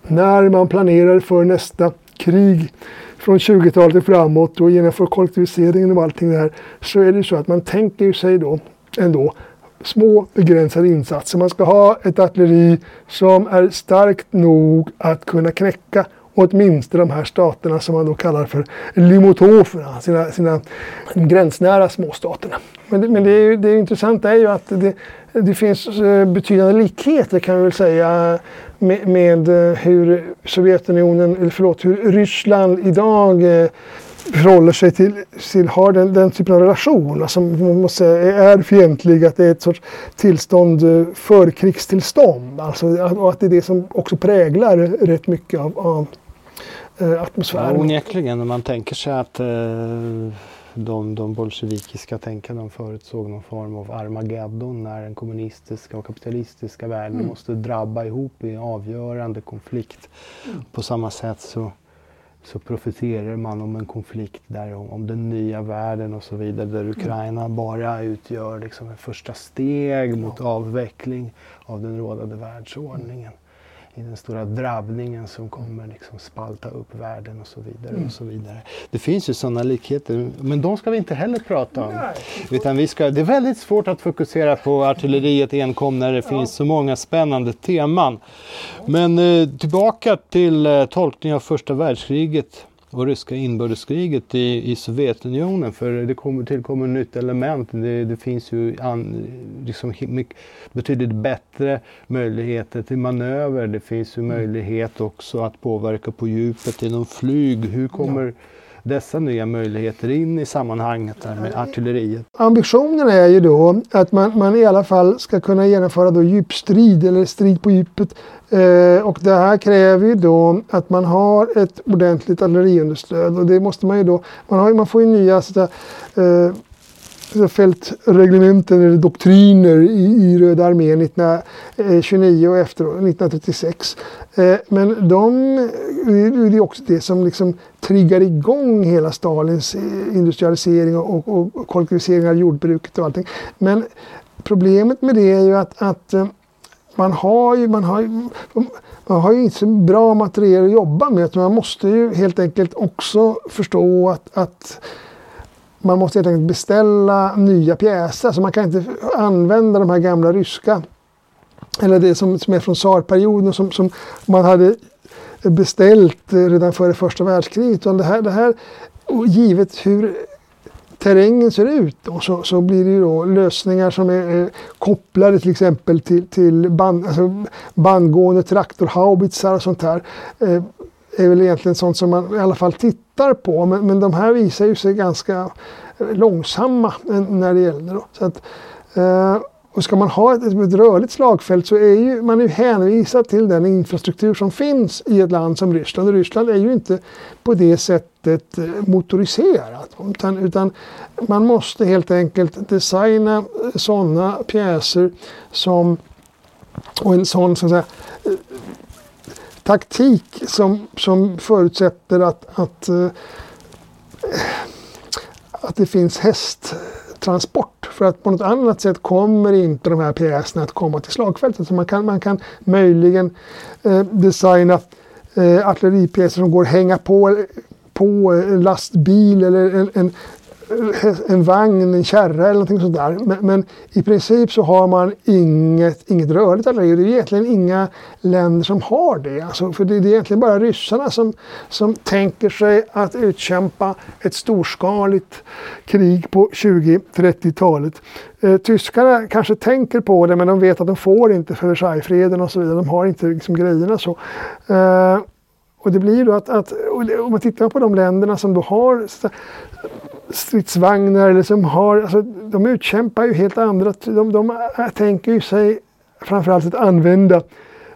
när man planerar för nästa krig från 20-talet och framåt och genomför kollektiviseringen och allting där så är det så att man tänker sig då ändå små begränsade insatser. Man ska ha ett artilleri som är starkt nog att kunna knäcka åtminstone de här staterna som man då kallar för limotoferna, sina, sina gränsnära småstaterna. Men det, men det, är ju, det intressanta är ju att det, det finns eh, betydande likheter kan vi väl säga med, med eh, hur Sovjetunionen, eller förlåt, hur Ryssland idag eh, förhåller sig till, till har den, den typen av relation, alltså man måste säga är fientlig, att det är ett sorts tillstånd, eh, förkrigstillstånd. Alltså, och att det är det som också präglar rätt mycket av, av atmosfären. Ja, onekligen, när man tänker sig att eh, de, de bolsjevikiska tänkarna förutsåg någon form av Armageddon när den kommunistiska och kapitalistiska världen mm. måste drabba ihop i en avgörande konflikt. Mm. På samma sätt så så profeterar man om en konflikt där om, om den nya världen och så vidare där Ukraina bara utgör liksom ett första steg mot avveckling av den rådande världsordningen i den stora drabbningen som kommer liksom spalta upp världen och så vidare. Mm. och så vidare. Det finns ju sådana likheter, men de ska vi inte heller prata om. Nej. Utan vi ska, det är väldigt svårt att fokusera på artilleriet enkom när det ja. finns så många spännande teman. Men eh, tillbaka till eh, tolkningen av första världskriget och ryska inbördeskriget i, i Sovjetunionen. För det kommer, tillkommer ett nytt element. Det, det finns ju an, liksom, mycket, betydligt bättre möjligheter till manöver. Det finns ju mm. möjlighet också att påverka på djupet genom flyg. Hur kommer ja dessa nya möjligheter in i sammanhanget där med artilleriet? Ambitionen är ju då att man, man i alla fall ska kunna genomföra då djupstrid eller strid på djupet. Eh, och det här kräver ju då att man har ett ordentligt artilleriunderstöd och det måste man ju då, man, har, man får ju nya så att, eh, fältreglementen eller doktriner i, i Röda armén 1929 eh, och efter 1936. Eh, men de, det är också det som liksom triggar igång hela Stalins eh, industrialisering och, och, och kollektivisering av jordbruket och allting. Men problemet med det är ju att, att eh, man har ju, man har man har ju inte så bra material att jobba med. Utan man måste ju helt enkelt också förstå att, att man måste helt enkelt beställa nya pjäser. Så man kan inte använda de här gamla ryska eller det som, som är från tsarperioden som, som man hade beställt redan före första världskriget. Och det här, det här, givet hur terrängen ser ut då, så, så blir det ju då lösningar som är, kopplade till exempel till, till band, alltså bandgående traktorhaubitsar och sånt här. Eh, är väl egentligen sånt som man i alla fall tittar på. Men, men de här visar ju sig ganska långsamma när det gäller. Då. Så att, eh, och ska man ha ett, ett rörligt slagfält så är ju, man är hänvisad till den infrastruktur som finns i ett land som Ryssland. Och Ryssland är ju inte på det sättet eh, motoriserat. Utan, utan man måste helt enkelt designa eh, sådana pjäser som och en sån så att säga, eh, taktik som, som förutsätter att, att, eh, att det finns hästtransport. För att på något annat sätt kommer inte de här pjäserna att komma till slagfältet. Så man kan, man kan möjligen eh, designa eh, artilleripjäser som går att hänga på på en lastbil eller en, en, en vagn, en kärra eller någonting sånt där. Men, men, i princip så har man inget, inget rörligt artilleri. Det är egentligen inga länder som har det. Alltså, för det, det är egentligen bara ryssarna som, som tänker sig att utkämpa ett storskaligt krig på 20-30-talet. Eh, tyskarna kanske tänker på det men de vet att de får inte för Versaillesfreden och så vidare. De har inte liksom grejerna så. Eh, och det blir då att, att om man tittar på de länderna som då har stridsvagnar eller som har, alltså, de utkämpar ju helt andra, de, de tänker ju sig framförallt att använda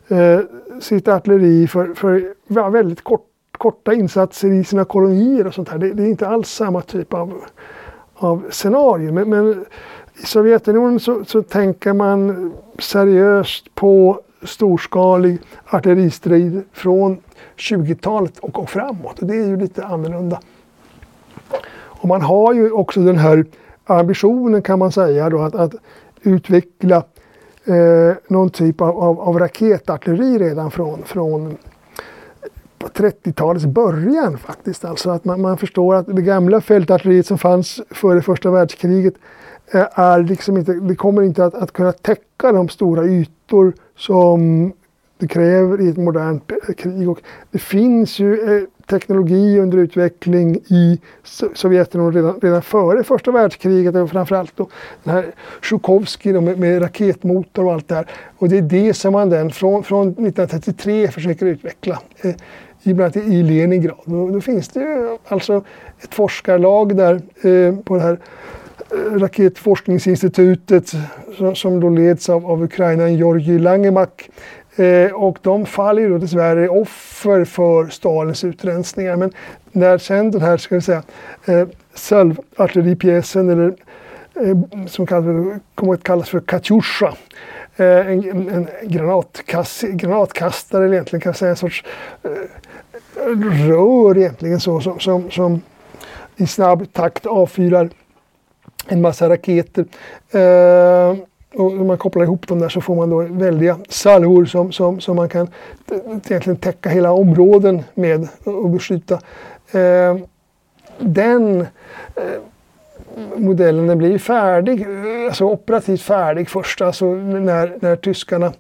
eh, sitt artilleri för, för ja, väldigt kort, korta insatser i sina kolonier och sånt här. Det, det är inte alls samma typ av, av scenario. Men, men i Sovjetunionen så, så tänker man seriöst på storskalig artilleristrid från 20-talet och, och framåt. Och det är ju lite annorlunda. Och man har ju också den här ambitionen kan man säga då att, att utveckla eh, någon typ av, av, av raketartilleri redan från, från 30-talets början faktiskt. Alltså att man, man förstår att det gamla fältartilleriet som fanns före första världskriget eh, är liksom inte, det kommer inte att, att kunna täcka de stora ytor som det kräver i ett modernt eh, krig. Och det finns ju eh, teknologi under utveckling i Sovjetunionen redan, redan före första världskriget och framförallt då den här Sjukovskij med, med, raketmotor och allt det här. Och det är det som man den från, från 1933 försöker utveckla. Eh, i, bland annat i Leningrad. Då, då finns det ju alltså ett forskarlag där eh, på det här eh, raketforskningsinstitutet som, som då leds av, av Ukrainaren Georgij Langemak Eh, och de faller ju då dessvärre offer för Stalins utrensningar. Men när sen den här, ska vi säga, eh, salvartilleripjäsen eller eh, som kallas, kommer att kallas för Katjusha. Eh, en, en, en granatkast, granatkastare eller egentligen kan jag säga en sorts eh, rör egentligen så som, som, som i snabb takt avfyrar en massa raketer. Eh, och om man kopplar ihop dem där så får man då väldiga salvor som, som, som man kan egentligen täcka hela områden med och beskjuta. Eh, den eh, modellen den blir färdig, alltså operativt färdig först, alltså när, när tyskarna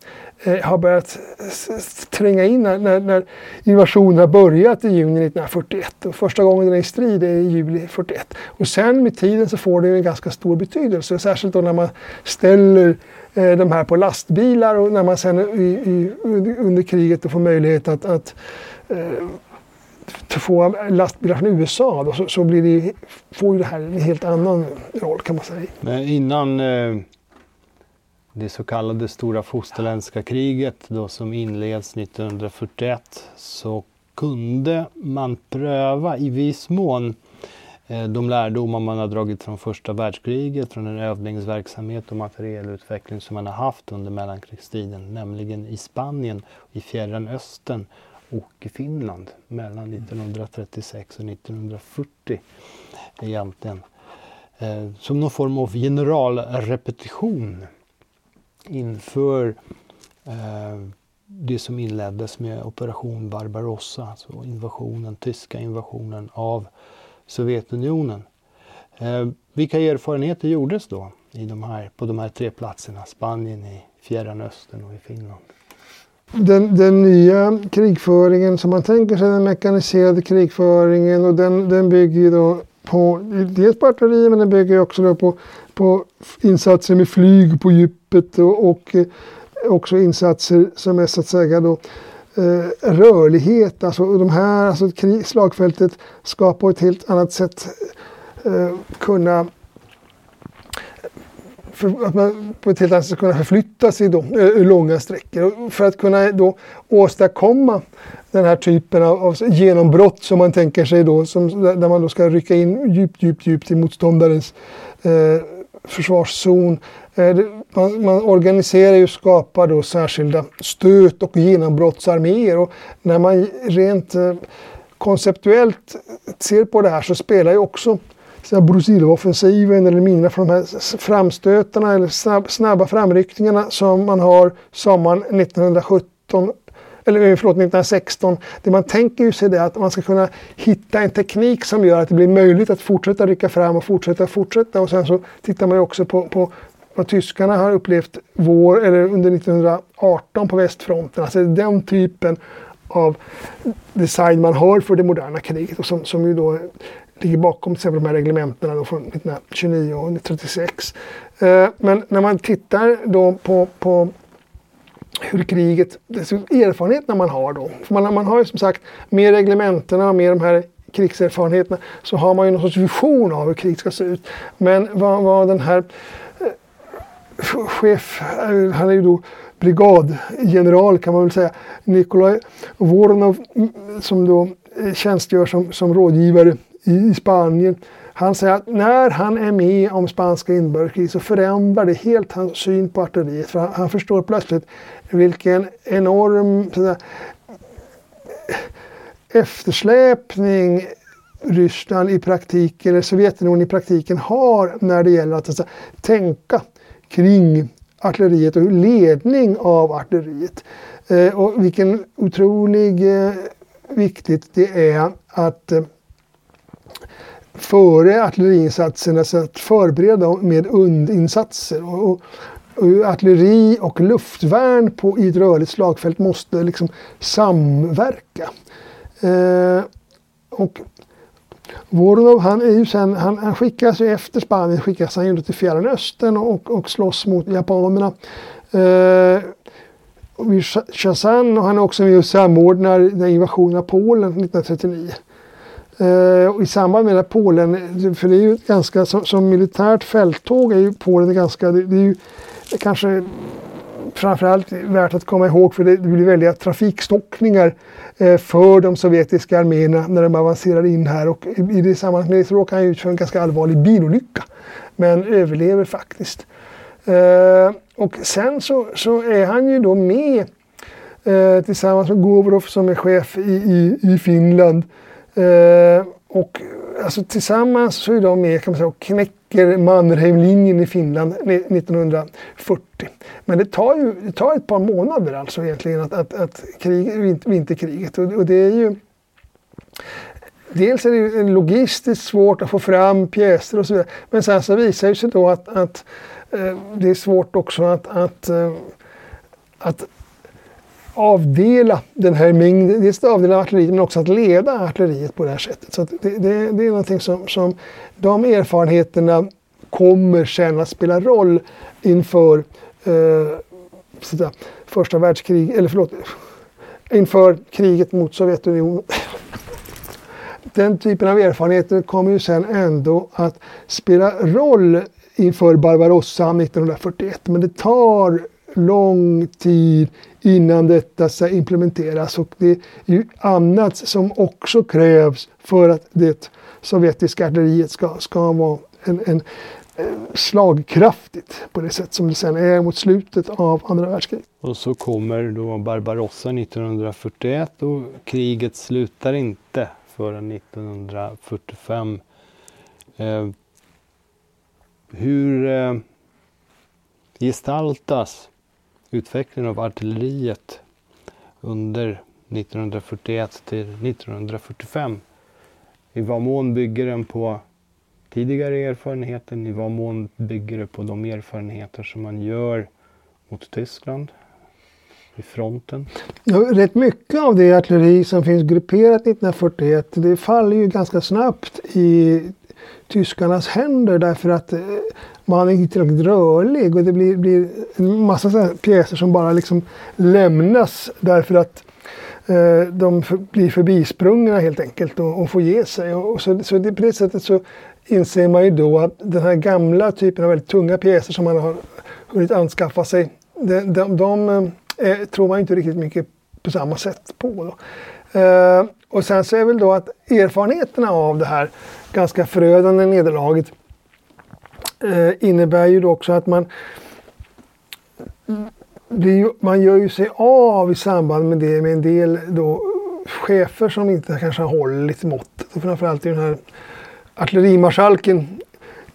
eh, har börjat tränga in, när, när invasionen har börjat i juni 1941. Och första gången den är i strid är i juli 41. Och sen med tiden så får det en ganska stor betydelse, särskilt då när man ställer eh, de här på lastbilar och när man sen i, i, under kriget får möjlighet att, att eh, två lastbilar från USA då, så, så blir det, får ju det här en helt annan roll kan man säga. Men innan eh, det så kallade stora fosterländska kriget då som inleds 1941 så kunde man pröva i viss mån eh, de lärdomar man har dragit från första världskriget, från den övningsverksamhet och materielutveckling som man har haft under mellankrigstiden, nämligen i Spanien, i Fjärran Östern och i Finland mellan 1936 och 1940 egentligen. Eh, som någon form av generalrepetition inför eh, det som inleddes med operation Barbarossa, alltså invasionen, tyska invasionen av Sovjetunionen. Eh, vilka erfarenheter gjordes då i de här, på de här tre platserna? Spanien, i Fjärran Östern och i Finland? Den, den, nya krigföringen som man tänker sig, den mekaniserade krigföringen och den, den bygger då på dels på artilleri men den bygger också då på, på insatser med flyg på djupet och, och eh, också insatser som är så att säga då eh, rörlighet. Alltså de här, alltså slagfältet ska på ett helt annat sätt eh, kunna för att man på ett helt annat sätt ska kunna förflytta sig då, eh, långa sträckor. För att kunna då åstadkomma den här typen av, av genombrott som man tänker sig då, som, där man då ska rycka in djupt, djupt, djupt i motståndarens eh, försvarszon. Eh, man, man, organiserar och skapar då särskilda stöt och genombrottsarméer och när man rent eh, konceptuellt ser på det här så spelar ju också Brusilov-offensiven eller mina från de här framstötarna eller snabb, snabba framryckningarna som man har sommaren 1917 eller eh, förlåt, 1916. Det man tänker ju sig det att man ska kunna hitta en teknik som gör att det blir möjligt att fortsätta rycka fram och fortsätta fortsätta. Och sen så tittar man ju också på, på vad tyskarna har upplevt vår, eller under 1918 på västfronten. Alltså den typen av design man har för det moderna kriget och som, som ju då ligger bakom till exempel de här reglementena från 1929 och 1936. Eh, men när man tittar då på, på hur kriget, erfarenheterna man har då. För man, man har ju som sagt med reglementena och med de här krigserfarenheterna så har man ju någon sorts vision av hur krig ska se ut. Men vad, vad den här eh, chef, eh, han är ju då brigadgeneral kan man väl säga, Nikolaj Voronov mm, som då eh, tjänstgör som, som rådgivare i Spanien. Han säger att när han är med om spanska inbördeskriget så förändrar det helt hans syn på artilleriet. För han, han förstår plötsligt vilken enorm sådär, eftersläpning Ryssland i praktiken, eller Sovjetunionen i praktiken har när det gäller att alltså, tänka kring artilleriet och ledning av artilleriet. Eh, och vilken otrolig eh, viktigt det är att eh, före artilleriinsatserna så att förbereda med undinsatser. Och, och, och artilleri och luftvärn på, i ett rörligt slagfält måste liksom samverka. Eh, och Voronov, han är ju sen, han, han skickas ju efter Spanien skickas han ju till Fjärran Östern och, och slåss mot japanerna. Eh, vid Chazan och han är också med och samordnar invasionen av Polen 1939. Eh, I samband med Polen, för det är ju ganska som, som militärt fälttåg är ju Polen ganska, det, det är ju kanske framförallt värt att komma ihåg för det, det blir väldiga trafikstockningar eh, för de sovjetiska arméerna när de avancerar in här och i, i det sammanhanget råkar han ut för en ganska allvarlig bilolycka. Men överlever faktiskt. Eh, och sen så, så är han ju då med eh, tillsammans med Govrov som är chef i, i, i Finland. Eh, och alltså, tillsammans så är de med kan man säga, och knäcker Mannerheimlinjen i Finland 1940. Men det tar ju det tar ett par månader alltså egentligen att, att, att krig, vinterkriget. Och, och det är ju Dels är det logistiskt svårt att få fram pjäser och så vidare. Men sen så visar det sig då att, att eh, det är svårt också att, att, eh, att avdela den här mängden, dels att avdela artilleriet men också att leda artilleriet på det här sättet. Så det, det, det, är någonting som, som de erfarenheterna kommer sen att spela roll inför eh, första världskriget, eller förlåt, inför kriget mot Sovjetunionen. Den typen av erfarenheter kommer ju sen ändå att spela roll inför Barbarossa 1941. Men det tar lång tid innan detta ska implementeras och det är ju annat som också krävs för att det sovjetiska artilleriet ska, ska vara en, en, eh, slagkraftigt på det sätt som det sen är mot slutet av andra världskriget. Och så kommer då Barbarossa 1941 och kriget slutar inte förrän 1945. Eh, hur eh, gestaltas utvecklingen av artilleriet under 1941 till 1945? I vad mån bygger den på tidigare erfarenheter? I vad mån bygger det på de erfarenheter som man gör mot Tyskland? i fronten? Ja, rätt mycket av det artilleri som finns grupperat 1941 det faller ju ganska snabbt i tyskarnas händer därför att eh, man är inte tillräckligt rörlig och det blir, blir en massa sådana pjäser som bara liksom lämnas därför att eh, de för, blir förbisprungna helt enkelt och, och får ge sig. Och, så, så det, på det sättet så inser man ju då att den här gamla typen av väldigt tunga pjäser som man har hunnit anskaffa sig, de, de, de eh, eh tror man inte riktigt mycket på samma sätt på. Då. Eh, och sen så är väl då att erfarenheterna av det här ganska förödande nederlaget eh, innebär ju då också att man ju, man gör ju sig av i samband med det med en del då chefer som inte kanske har hållit måttet. framförallt i den här artillerimarskalken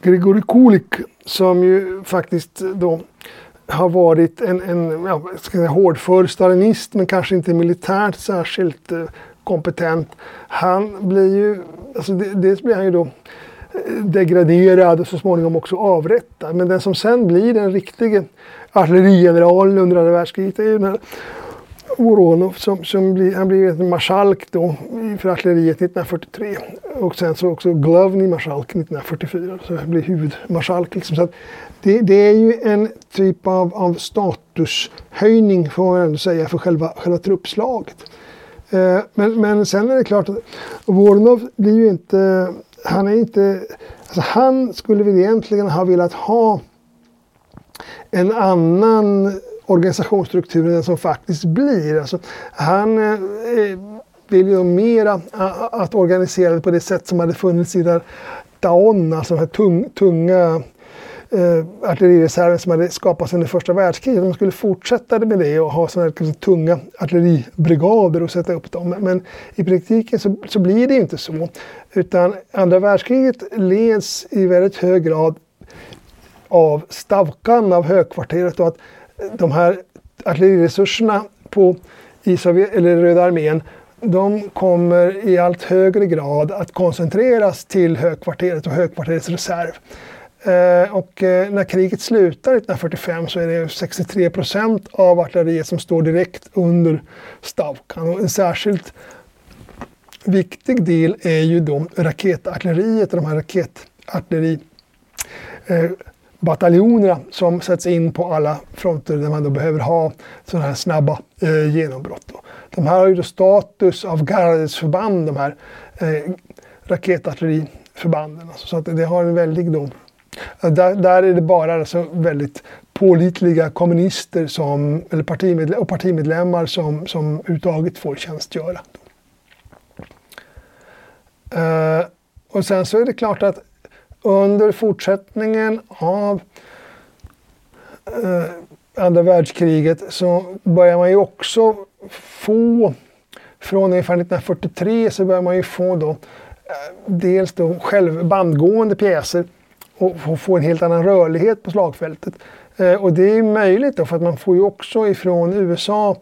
Grigori Kulik som ju faktiskt då har varit en, en ja, ska säga, hårdför stalinist men kanske inte militärt särskilt eh, kompetent. Han blir ju, alltså dels blir han ju då eh, degraderad och så småningom också avrättad. Men den som sen blir den riktige artillerigeneralen under andra världskriget är ju den här Voronov som, som blir, han blir en marskalk då för artilleriet 1943 och sen så också Glovny marskalk 1944. Så han blir huvudmarskalk. Liksom. Så det, det, är ju en typ av, av statushöjning får man ändå säga för själva, själva truppslaget. Eh, men, men sen är det klart att Voronov blir ju inte, han är inte, alltså han skulle väl egentligen ha velat ha en annan organisationsstruktur än den som faktiskt blir. Alltså, han eh, vill ju mera att organisera det på det sätt som hade funnits i där Daon, alltså den här tung, tunga eh, artillerireserven som hade skapats under första världskriget. Man skulle fortsätta med det och ha sådana här liksom tunga artilleribrigader och sätta upp dem. Men i praktiken så, så blir det inte så. Utan andra världskriget leds i väldigt hög grad av stavkan av högkvarteret och att eh, de här artilleriresurserna på, i Sovjet, eller Röda armén de kommer i allt högre grad att koncentreras till högkvarteret och högkvarterets reserv. Eh, och eh, när kriget slutar 1945 så är det 63 procent av artilleriet som står direkt under Stavkan. Och en särskilt viktig del är ju då raketartilleriet och de här raketartilleribataljonerna eh, som sätts in på alla fronter där man då behöver ha sådana här snabba eh, genombrott. Då. De här har ju då status av gardesförband, de här eh, raketartilleriförbanden. Alltså, så att det har en väldig då, där, där är det bara alltså väldigt pålitliga kommunister som, eller partimedle och partimedlemmar som, som överhuvudtaget får tjänstgöra. Uh, och sen så är det klart att under fortsättningen av uh, andra världskriget så börjar man ju också få, från ungefär 1943 så börjar man ju få då uh, dels då själv bandgående pjäser och få en helt annan rörlighet på slagfältet. Eh, och det är möjligt då för att man får ju också ifrån USA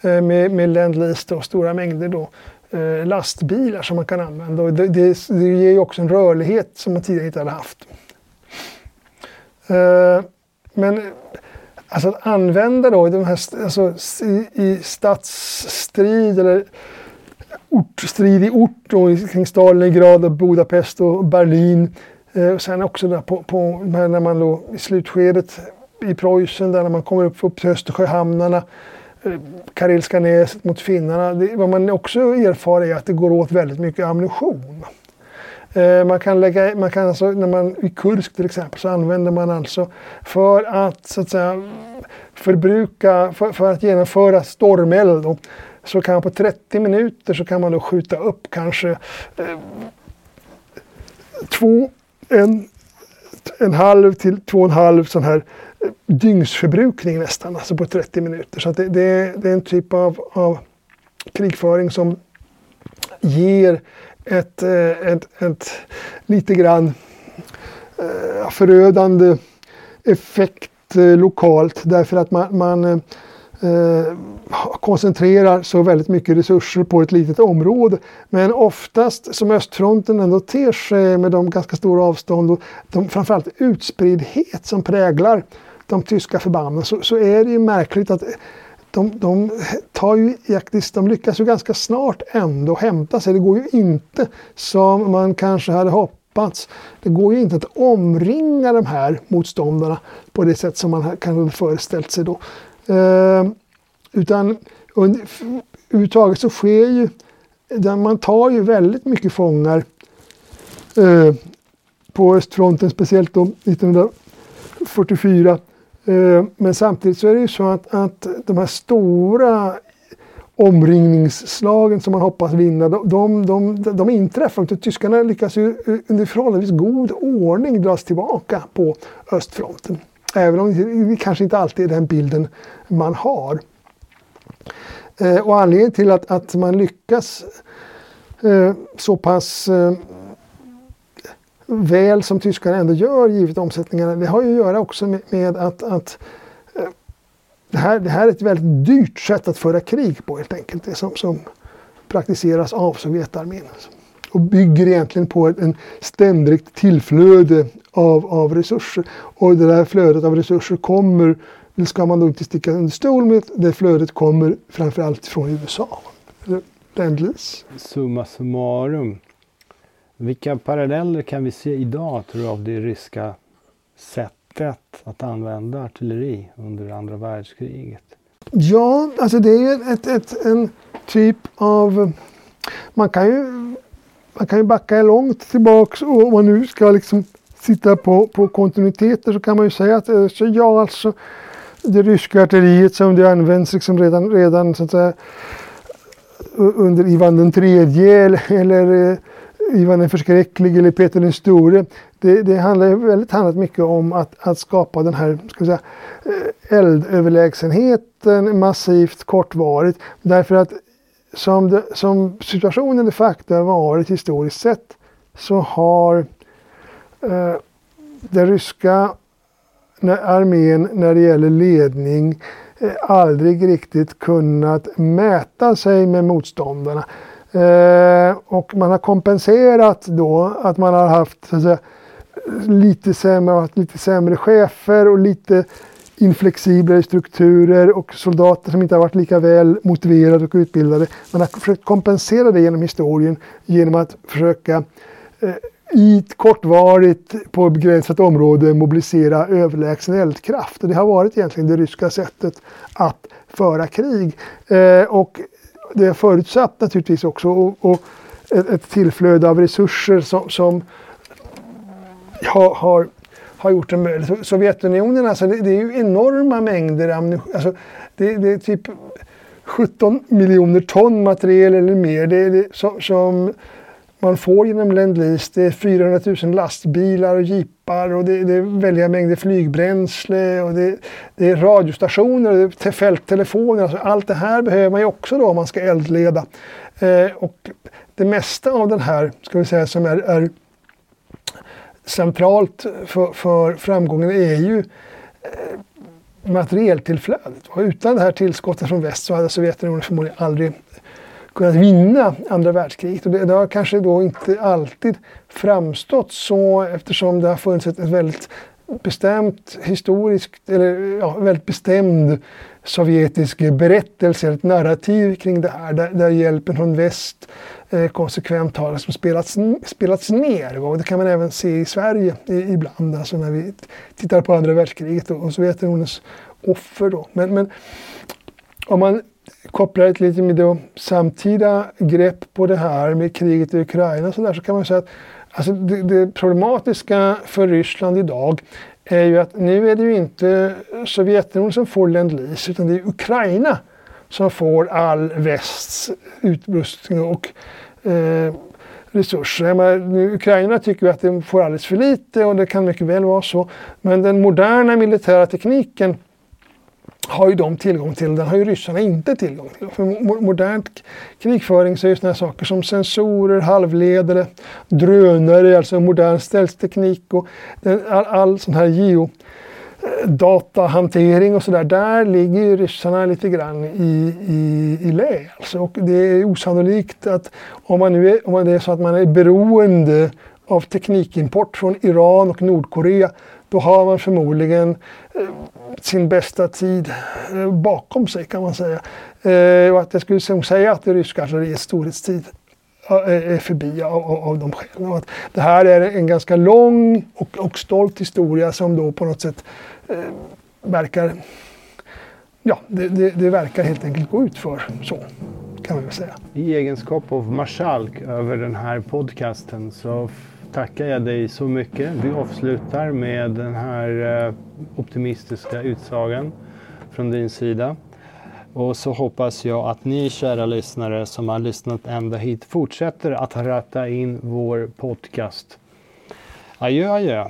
eh, med, med Lend-Lease stora mängder då, eh, lastbilar som man kan använda. Och det, det, det ger ju också en rörlighet som man tidigare inte hade haft. Eh, men alltså att använda då de här, alltså, i, i stadsstrid eller ortstrid i ort då, kring Stalingrad, och Budapest och Berlin. Eh, sen också där på, på när man då i slutskedet i Preussen där när man kommer upp, upp till Östersjöhamnarna. Eh, Karelska näset mot finnarna. Det, vad man också erfar är att det går åt väldigt mycket ammunition. Eh, man kan lägga, man kan alltså, när man, I Kursk till exempel så använder man alltså för att så att säga förbruka, för, för att genomföra stormeld då, så kan man på 30 minuter så kan man då skjuta upp kanske eh, två, en, en halv till två och en halv sån här eh, dygnsförbrukning nästan, alltså på 30 minuter. Så det, det, det, är en typ av, av krigföring som ger ett, eh, ett, ett lite grann eh, förödande effekt lokalt därför att man, man Eh, koncentrerar så väldigt mycket resurser på ett litet område. Men oftast som östfronten ändå ter sig med de ganska stora avstånd och de, framförallt utspriddhet som präglar de tyska förbanden så, så är det ju märkligt att de, de, tar ju, de lyckas ju ganska snart ändå hämta sig. Det går ju inte som man kanske hade hoppats. Det går ju inte att omringa de här motståndarna på det sätt som man kanske föreställt sig då. Eh, utan överhuvudtaget så sker ju, man tar ju väldigt mycket fångar eh, på östfronten, speciellt då 1944. Eh, men samtidigt så är det ju så att, att de här stora omringningsslagen som man hoppas vinna, de, de, de, de inträffar. Tyskarna lyckas ju under förhållandevis god ordning dras tillbaka på östfronten. Även om det kanske inte alltid är den bilden man har. Eh, och anledningen till att, att man lyckas eh, så pass eh, väl som tyskarna ändå gör givet omsättningarna, det har ju att göra också med, med att, att eh, det, här, det här är ett väldigt dyrt sätt att föra krig på helt enkelt. Det som, som praktiseras av Sovjetarmén. Och bygger egentligen på en ständigt tillflöde av, av resurser. Och det där flödet av resurser kommer, det ska man då inte sticka under stol med, det flödet kommer framförallt från USA. Ländlis. Summa summarum vilka paralleller kan vi se idag tror du, av det ryska sättet att använda artilleri under andra världskriget? Ja, alltså det är ju ett, ett, en typ av... Man kan ju, man kan ju backa långt tillbaks och om man nu ska liksom titta på, på kontinuiteter så kan man ju säga att eh, så ja, alltså det ryska artilleriet som det används liksom redan, redan så att säga, under Ivan den tredje eller, eller eh, Ivan den förskräcklige eller Peter den store. Det, det handlar väldigt handlat mycket om att, att skapa den här ska säga, eh, eldöverlägsenheten massivt kortvarigt. Därför att som, det, som situationen de facto har varit historiskt sett så har eh, den ryska armén när det gäller ledning eh, aldrig riktigt kunnat mäta sig med motståndarna. Eh, och man har kompenserat då att man har haft så att säga, lite, sämre, lite sämre chefer och lite inflexiblare strukturer och soldater som inte har varit lika väl motiverade och utbildade. Man har försökt kompensera det genom historien genom att försöka eh, i ett kortvarigt på begränsat område mobilisera överlägsen eldkraft. Och det har varit egentligen det ryska sättet att föra krig. Eh, och det har förutsatt naturligtvis också och, och ett, ett, tillflöde av resurser som, som har, har, har gjort det möjligt. Sovjetunionen, alltså det, det, är ju enorma mängder ammunition. Alltså det, det, är typ 17 miljoner ton materiel eller mer det, det, som, som man får genom Lend-Lease. Det är 400 000 lastbilar och jeepar och det, det är väldiga mängder flygbränsle och det, det är radiostationer och det är fälttelefoner. Alltså allt det här behöver man ju också då om man ska eldleda. Eh, och det mesta av den här, ska vi säga, som är, är centralt för, för framgången är ju eh, materieltillflödet. Och utan det här tillskottet från väst så hade Sovjetunionen förmodligen aldrig kunnat vinna andra världskriget. Och det, det, har kanske då inte alltid framstått så eftersom det har funnits ett, ett väldigt bestämt historiskt, eller ja, väldigt bestämd sovjetisk berättelse, ett narrativ kring det här där, där hjälpen från väst eh, konsekvent har liksom spelats, spelats ner. Och det kan man även se i Sverige i, ibland, alltså när vi tittar på andra världskriget och, och Sovjetunionens offer. Då. Men, men om man kopplar ett lite med då samtida grepp på det här med kriget i Ukraina så, där, så kan man säga att alltså det, det problematiska för Ryssland idag är ju att nu är det ju inte Sovjetunionen som får Lend-Lease utan det är Ukraina som får all västs utrustning och eh, resurser. Men, Ukraina tycker att de får alldeles för lite och det kan mycket väl vara så. Men den moderna militära tekniken har ju de tillgång till, den har ju ryssarna inte tillgång till. För modern krigföring så är ju sådana saker som sensorer, halvledare, drönare, alltså modern ställsteknik och all, all sån här geo eh, datahantering och sådär, där ligger ju ryssarna lite grann i, i, i lä. Alltså, och det är osannolikt att om man nu är, om det är så att man är beroende av teknikimport från Iran och Nordkorea, då har man förmodligen eh, sin bästa tid eh, bakom sig kan man säga. Eh, och att jag skulle säga att det ryska artilleriets storhetstid eh, är förbi av, av de skälen. Att det här är en ganska lång och, och stolt historia som då på något sätt eh, verkar Ja, det, det, det, verkar helt enkelt gå ut för så kan man väl säga. I egenskap av marskalk över den här podcasten så tackar jag dig så mycket. Vi avslutar med den här eh, optimistiska utsagan från din sida. Och så hoppas jag att ni kära lyssnare som har lyssnat ända hit fortsätter att ratta in vår podcast. Adjö adjö.